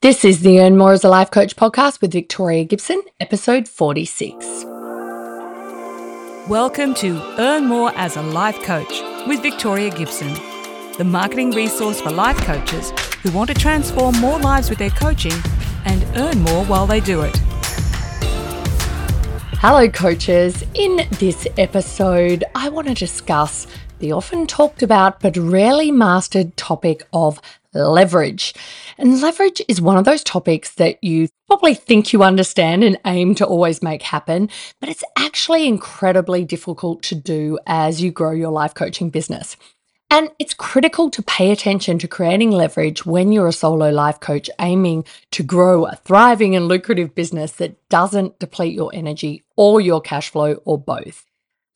This is the Earn More as a Life Coach podcast with Victoria Gibson, episode 46. Welcome to Earn More as a Life Coach with Victoria Gibson, the marketing resource for life coaches who want to transform more lives with their coaching and earn more while they do it. Hello, coaches. In this episode, I want to discuss the often talked about but rarely mastered topic of leverage. And leverage is one of those topics that you probably think you understand and aim to always make happen, but it's actually incredibly difficult to do as you grow your life coaching business. And it's critical to pay attention to creating leverage when you're a solo life coach aiming to grow a thriving and lucrative business that doesn't deplete your energy or your cash flow or both.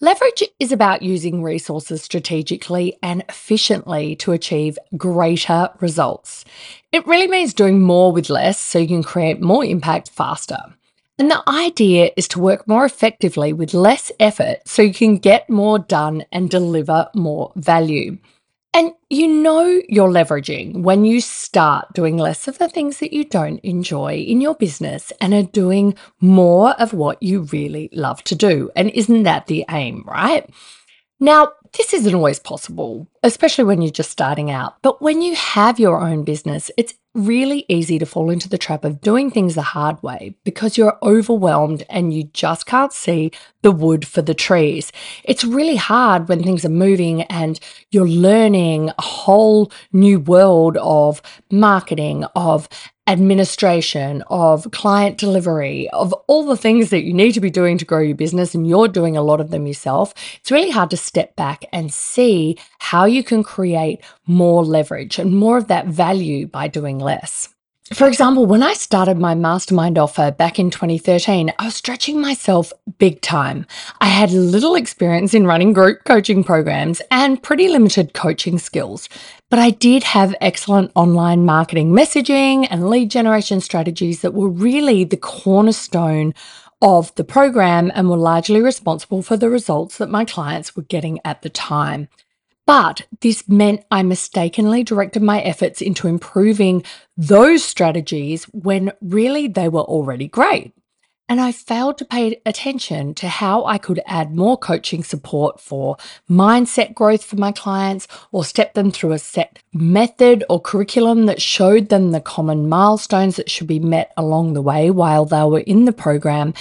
Leverage is about using resources strategically and efficiently to achieve greater results. It really means doing more with less so you can create more impact faster. And the idea is to work more effectively with less effort so you can get more done and deliver more value. And you know you're leveraging when you start doing less of the things that you don't enjoy in your business and are doing more of what you really love to do. And isn't that the aim, right? Now, this isn't always possible, especially when you're just starting out. But when you have your own business, it's really easy to fall into the trap of doing things the hard way because you're overwhelmed and you just can't see the wood for the trees. It's really hard when things are moving and you're learning a whole new world of marketing, of administration, of client delivery, of all the things that you need to be doing to grow your business, and you're doing a lot of them yourself, it's really hard to step back and see how you can create more leverage and more of that value by doing less. For example, when I started my mastermind offer back in 2013, I was stretching myself big time. I had little experience in running group coaching programs and pretty limited coaching skills, but I did have excellent online marketing messaging and lead generation strategies that were really the cornerstone of the program and were largely responsible for the results that my clients were getting at the time. But this meant I mistakenly directed my efforts into improving those strategies when really they were already great. And I failed to pay attention to how I could add more coaching support for mindset growth for my clients or step them through a set method or curriculum that showed them the common milestones that should be met along the way while they were in the program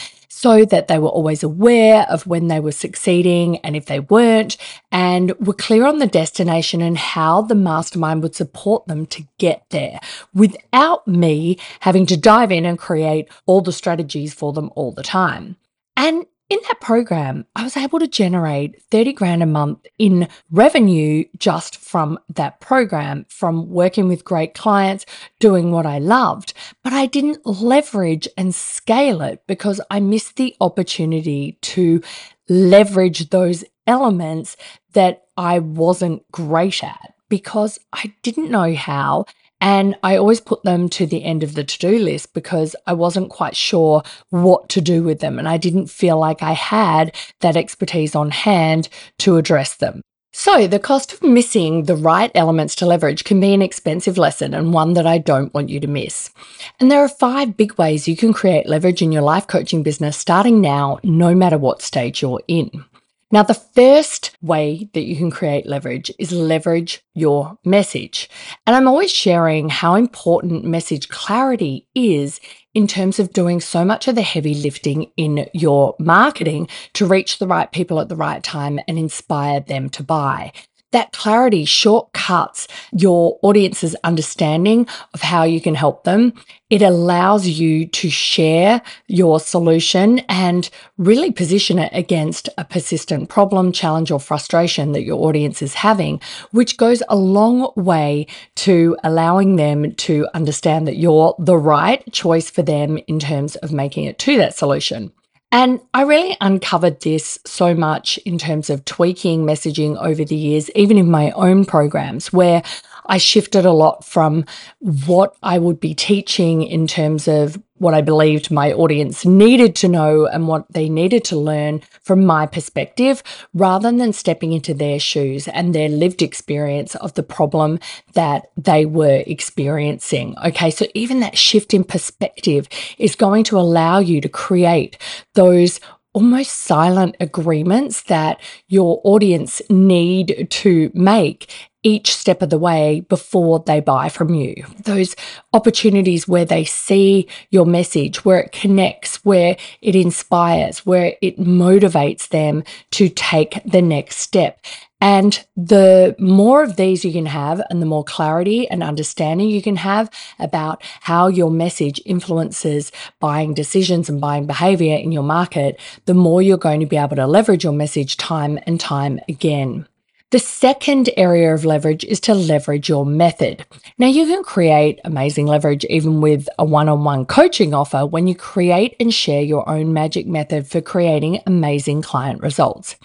so that they were always aware of when they were succeeding and if they weren't, and were clear on the destination and how the mastermind would support them to get there without me having to dive in and create all the strategies for them all the time. And in that program, I was able to generate 30 grand a month in revenue just from that program, from working with great clients, doing what I loved. But I didn't leverage and scale it because I missed the opportunity to leverage those elements that I wasn't great at because I didn't know how and I always put them to the end of the to do list because I wasn't quite sure what to do with them. And I didn't feel like I had that expertise on hand to address them. So, the cost of missing the right elements to leverage can be an expensive lesson and one that I don't want you to miss. And there are five big ways you can create leverage in your life coaching business starting now, no matter what stage you're in. Now, the first way that you can create leverage is leverage your message. And I'm always sharing how important message clarity is in terms of doing so much of the heavy lifting in your marketing to reach the right people at the right time and inspire them to buy that clarity shortcuts your audience's understanding of how you can help them. It allows you to share your solution and really position it against a persistent problem, challenge, or frustration that your audience is having, which goes a long way to allowing them to understand that you're the right choice for them in terms of making it to that solution. And I really uncovered this so much in terms of tweaking messaging over the years, even in my own programs, where I shifted a lot from what I would be teaching in terms of what I believed my audience needed to know and what they needed to learn from my perspective, rather than stepping into their shoes and their lived experience of the problem that they were experiencing. Okay, so even that shift in perspective is going to allow you to create those almost silent agreements that your audience need to make each step of the way before they buy from you. Those opportunities where they see your message, where it connects, where it inspires, where it motivates them to take the next step. And the more of these you can have, and the more clarity and understanding you can have about how your message influences buying decisions and buying behavior in your market, the more you're going to be able to leverage your message time and time again. The second area of leverage is to leverage your method. Now, you can create amazing leverage even with a one on one coaching offer when you create and share your own magic method for creating amazing client results.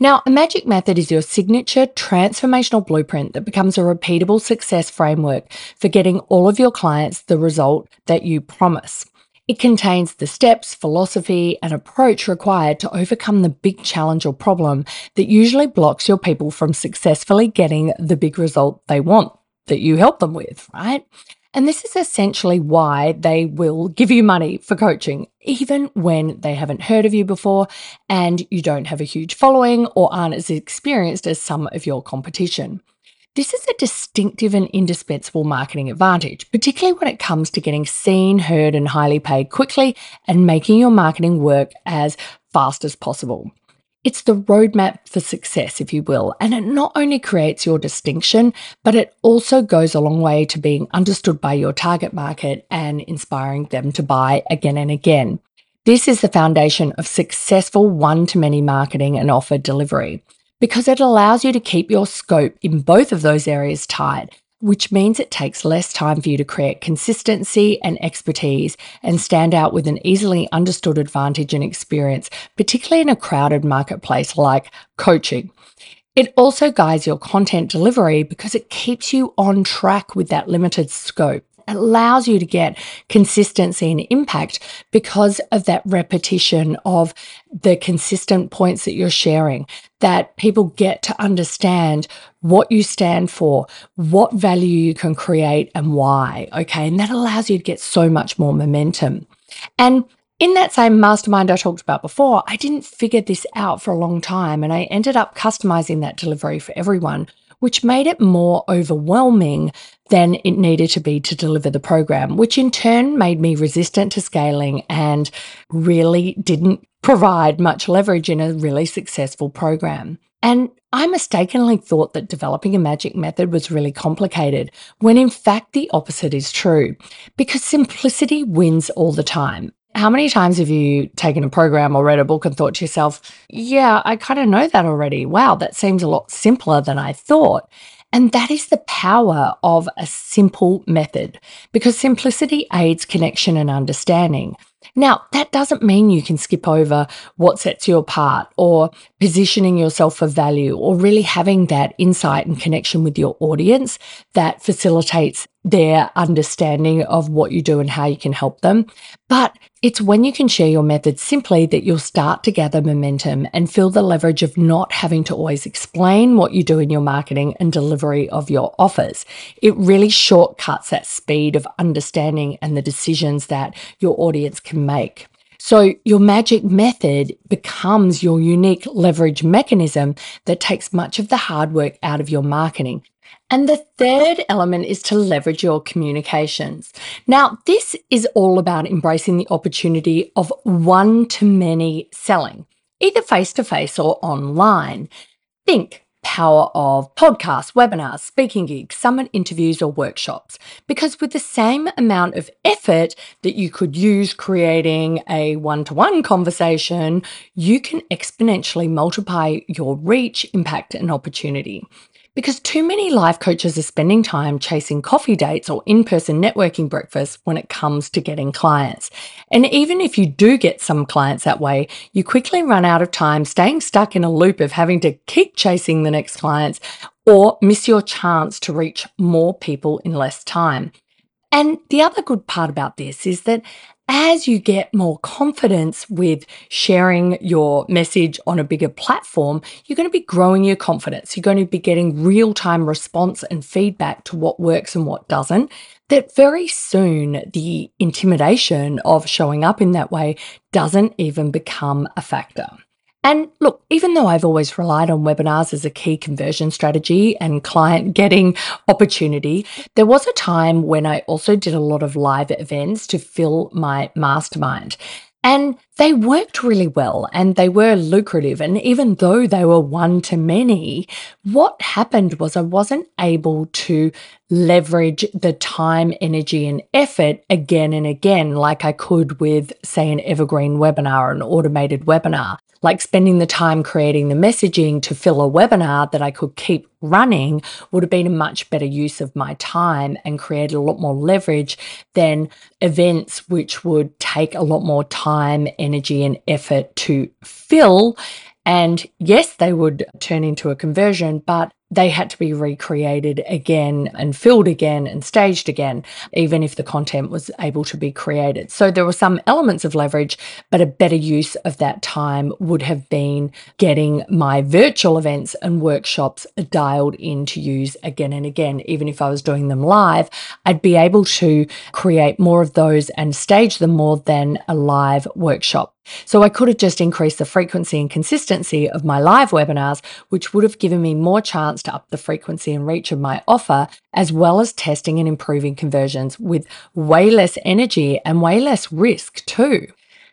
Now, a magic method is your signature transformational blueprint that becomes a repeatable success framework for getting all of your clients the result that you promise. It contains the steps, philosophy, and approach required to overcome the big challenge or problem that usually blocks your people from successfully getting the big result they want that you help them with, right? And this is essentially why they will give you money for coaching, even when they haven't heard of you before and you don't have a huge following or aren't as experienced as some of your competition. This is a distinctive and indispensable marketing advantage, particularly when it comes to getting seen, heard, and highly paid quickly and making your marketing work as fast as possible. It's the roadmap for success, if you will, and it not only creates your distinction, but it also goes a long way to being understood by your target market and inspiring them to buy again and again. This is the foundation of successful one to many marketing and offer delivery because it allows you to keep your scope in both of those areas tight, which means it takes less time for you to create consistency and expertise and stand out with an easily understood advantage and experience, particularly in a crowded marketplace like coaching. It also guides your content delivery because it keeps you on track with that limited scope allows you to get consistency and impact because of that repetition of the consistent points that you're sharing, that people get to understand what you stand for, what value you can create, and why. Okay. And that allows you to get so much more momentum. And in that same mastermind I talked about before, I didn't figure this out for a long time. And I ended up customizing that delivery for everyone which made it more overwhelming than it needed to be to deliver the program, which in turn made me resistant to scaling and really didn't provide much leverage in a really successful program. And I mistakenly thought that developing a magic method was really complicated, when in fact the opposite is true, because simplicity wins all the time. How many times have you taken a program or read a book and thought to yourself, yeah, I kind of know that already. Wow, that seems a lot simpler than I thought. And that is the power of a simple method because simplicity aids connection and understanding. Now, that doesn't mean you can skip over what sets you apart or positioning yourself for value or really having that insight and connection with your audience that facilitates their understanding of what you do and how you can help them. But it's when you can share your method simply that you'll start to gather momentum and feel the leverage of not having to always explain what you do in your marketing and delivery of your offers. It really shortcuts that speed of understanding and the decisions that your audience can make. So, your magic method becomes your unique leverage mechanism that takes much of the hard work out of your marketing. And the third element is to leverage your communications. Now, this is all about embracing the opportunity of one to many selling, either face to face or online. Think power of podcasts, webinars, speaking gigs, summit interviews, or workshops. Because with the same amount of effort that you could use creating a one to one conversation, you can exponentially multiply your reach, impact, and opportunity because too many life coaches are spending time chasing coffee dates or in person networking breakfasts when it comes to getting clients. And even if you do get some clients that way, you quickly run out of time staying stuck in a loop of having to keep chasing the next clients or miss your chance to reach more people in less time. And the other good part about this is that as you get more confidence with sharing your message on a bigger platform, you're going to be growing your confidence. You're going to be getting real time response and feedback to what works and what doesn't. That very soon the intimidation of showing up in that way doesn't even become a factor. And look, even though I've always relied on webinars as a key conversion strategy and client getting opportunity, there was a time when I also did a lot of live events to fill my mastermind. And they worked really well and they were lucrative. And even though they were one to many, what happened was I wasn't able to leverage the time, energy, and effort again and again, like I could with, say, an evergreen webinar, an automated webinar like spending the time creating the messaging to fill a webinar that I could keep running would have been a much better use of my time and created a lot more leverage than events which would take a lot more time, energy, and effort to fill. And yes, they would turn into a conversion, but they had to be recreated again and filled again and staged again, even if the content was able to be created. So there were some elements of leverage, but a better use of that time would have been getting my virtual events and workshops dialed in to use again and again. Even if I was doing them live, I'd be able to create more of those and stage them more than a live workshop. So I could have just increased the frequency and consistency of my live webinars, which would have given me more chance up the frequency and reach of my offer, as well as testing and improving conversions with way less energy and way less risk too.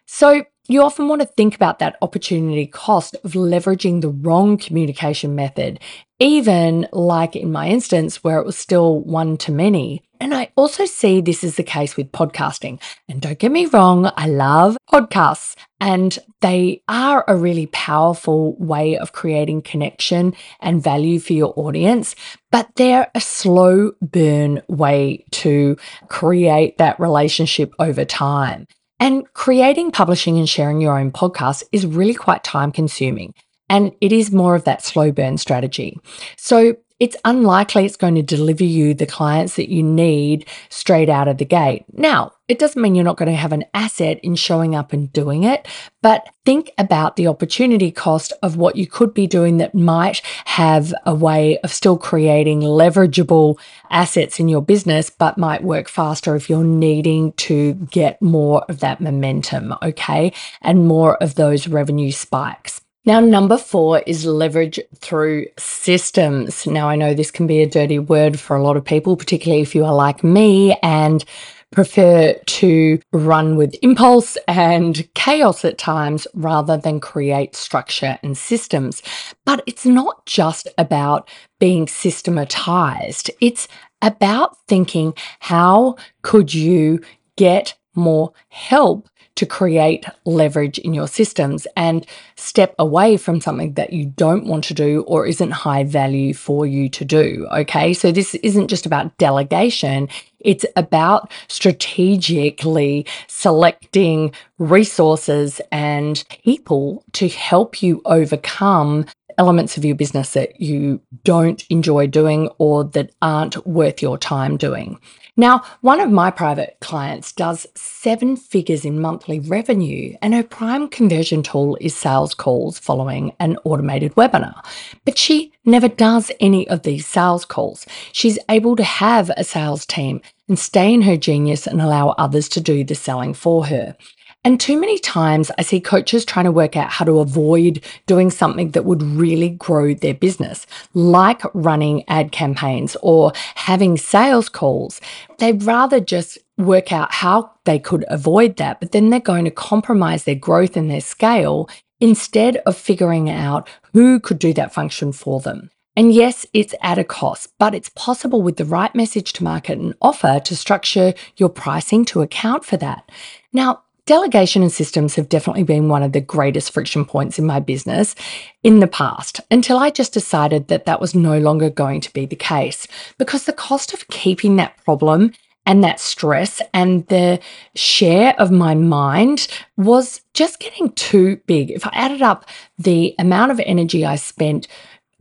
So you often want to think about that opportunity cost of leveraging the wrong communication method, even like in my instance where it was still one to many. And I also see this is the case with podcasting. And don't get me wrong, I love podcasts and they are a really powerful way of creating connection and value for your audience, but they're a slow burn way to create that relationship over time. And creating, publishing, and sharing your own podcast is really quite time consuming. And it is more of that slow burn strategy. So it's unlikely it's going to deliver you the clients that you need straight out of the gate. Now, it doesn't mean you're not going to have an asset in showing up and doing it, but think about the opportunity cost of what you could be doing that might have a way of still creating leverageable assets in your business, but might work faster if you're needing to get more of that momentum, okay? And more of those revenue spikes. Now, number four is leverage through systems. Now, I know this can be a dirty word for a lot of people, particularly if you are like me and prefer to run with impulse and chaos at times rather than create structure and systems. But it's not just about being systematized, it's about thinking how could you get more help to create leverage in your systems and step away from something that you don't want to do or isn't high value for you to do. Okay. So this isn't just about delegation. It's about strategically selecting resources and people to help you overcome elements of your business that you don't enjoy doing or that aren't worth your time doing. Now, one of my private clients does seven figures in monthly revenue, and her prime conversion tool is sales calls following an automated webinar. But she never does any of these sales calls. She's able to have a sales team and stay in her genius and allow others to do the selling for her. And too many times I see coaches trying to work out how to avoid doing something that would really grow their business, like running ad campaigns or having sales calls. They'd rather just work out how they could avoid that, but then they're going to compromise their growth and their scale instead of figuring out who could do that function for them. And yes, it's at a cost, but it's possible with the right message to market and offer to structure your pricing to account for that. Now, Delegation and systems have definitely been one of the greatest friction points in my business in the past until I just decided that that was no longer going to be the case because the cost of keeping that problem and that stress and the share of my mind was just getting too big. If I added up the amount of energy I spent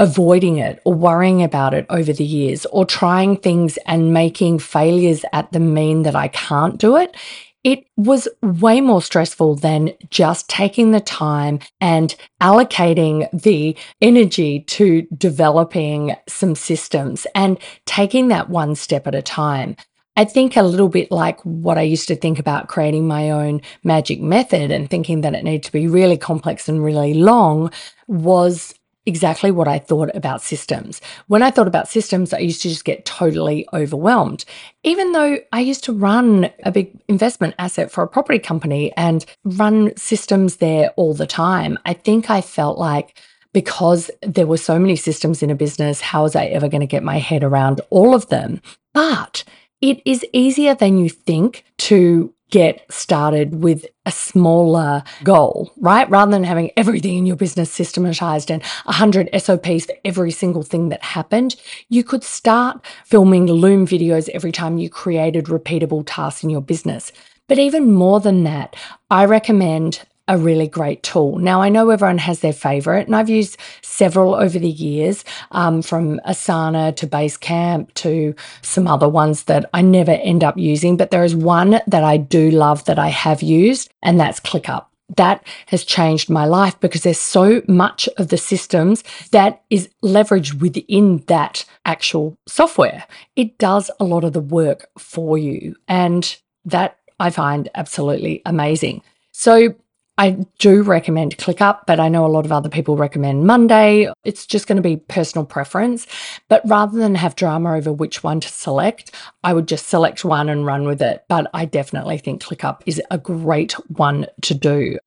avoiding it or worrying about it over the years or trying things and making failures at them mean that I can't do it. It was way more stressful than just taking the time and allocating the energy to developing some systems and taking that one step at a time. I think a little bit like what I used to think about creating my own magic method and thinking that it needed to be really complex and really long was exactly what I thought about systems. When I thought about systems, I used to just get totally overwhelmed. Even though I used to run a big investment asset for a property company and run systems there all the time, I think I felt like because there were so many systems in a business, how was I ever going to get my head around all of them? But it is easier than you think to get started with a smaller goal, right? Rather than having everything in your business systematized and 100 SOPs for every single thing that happened, you could start filming Loom videos every time you created repeatable tasks in your business. But even more than that, I recommend a really great tool. Now, I know everyone has their favorite, and I've used several over the years, um, from Asana to Basecamp to some other ones that I never end up using. But there is one that I do love that I have used, and that's ClickUp. That has changed my life because there's so much of the systems that is leveraged within that actual software. It does a lot of the work for you. And that I find absolutely amazing. So I do recommend ClickUp, but I know a lot of other people recommend Monday. It's just going to be personal preference. But rather than have drama over which one to select, I would just select one and run with it. But I definitely think ClickUp is a great one to do.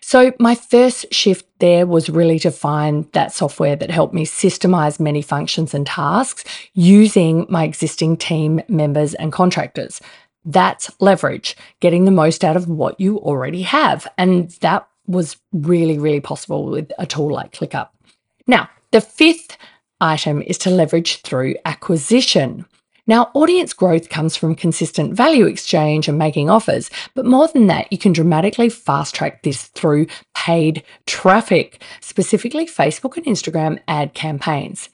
So, my first shift there was really to find that software that helped me systemize many functions and tasks using my existing team members and contractors. That's leverage, getting the most out of what you already have. And that was really, really possible with a tool like ClickUp. Now, the fifth item is to leverage through acquisition. Now, audience growth comes from consistent value exchange and making offers, but more than that, you can dramatically fast track this through paid traffic, specifically Facebook and Instagram ad campaigns.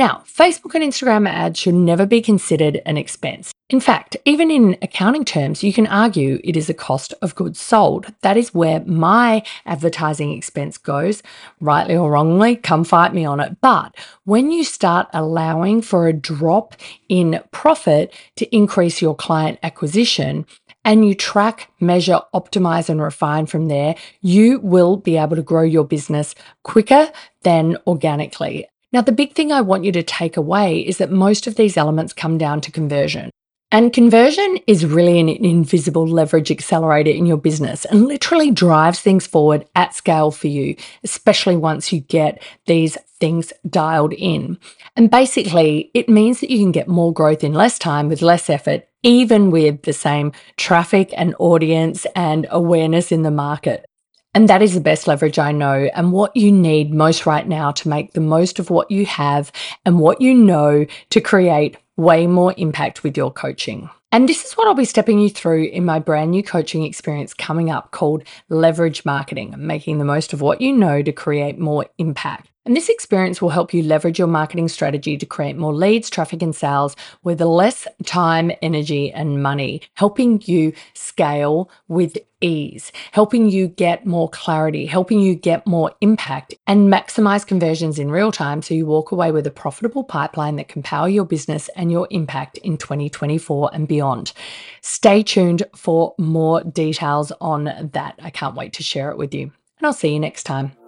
Now, Facebook and Instagram ads should never be considered an expense. In fact, even in accounting terms, you can argue it is a cost of goods sold. That is where my advertising expense goes, rightly or wrongly, come fight me on it. But when you start allowing for a drop in profit to increase your client acquisition, and you track, measure, optimize, and refine from there, you will be able to grow your business quicker than organically. Now, the big thing I want you to take away is that most of these elements come down to conversion. And conversion is really an invisible leverage accelerator in your business and literally drives things forward at scale for you, especially once you get these things dialed in. And basically, it means that you can get more growth in less time with less effort, even with the same traffic and audience and awareness in the market. And that is the best leverage I know, and what you need most right now to make the most of what you have and what you know to create way more impact with your coaching. And this is what I'll be stepping you through in my brand new coaching experience coming up called Leverage Marketing, making the most of what you know to create more impact. And this experience will help you leverage your marketing strategy to create more leads, traffic, and sales with less time, energy, and money, helping you scale with ease, helping you get more clarity, helping you get more impact, and maximize conversions in real time so you walk away with a profitable pipeline that can power your business and your impact in 2024 and beyond. Stay tuned for more details on that. I can't wait to share it with you. And I'll see you next time.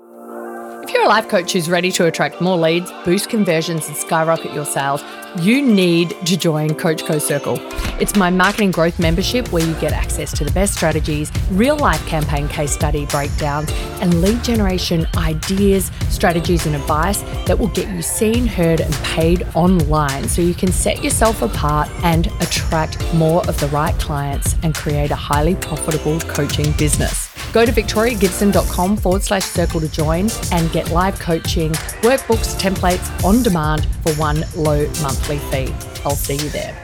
If you're a life coach who's ready to attract more leads, boost conversions, and skyrocket your sales, you need to join Coach Co Circle. It's my marketing growth membership where you get access to the best strategies, real life campaign case study breakdowns, and lead generation ideas, strategies, and advice that will get you seen, heard, and paid online so you can set yourself apart and attract more of the right clients and create a highly profitable coaching business. Go to victoriagibson.com forward slash circle to join and get live coaching, workbooks, templates on demand for one low monthly fee. I'll see you there.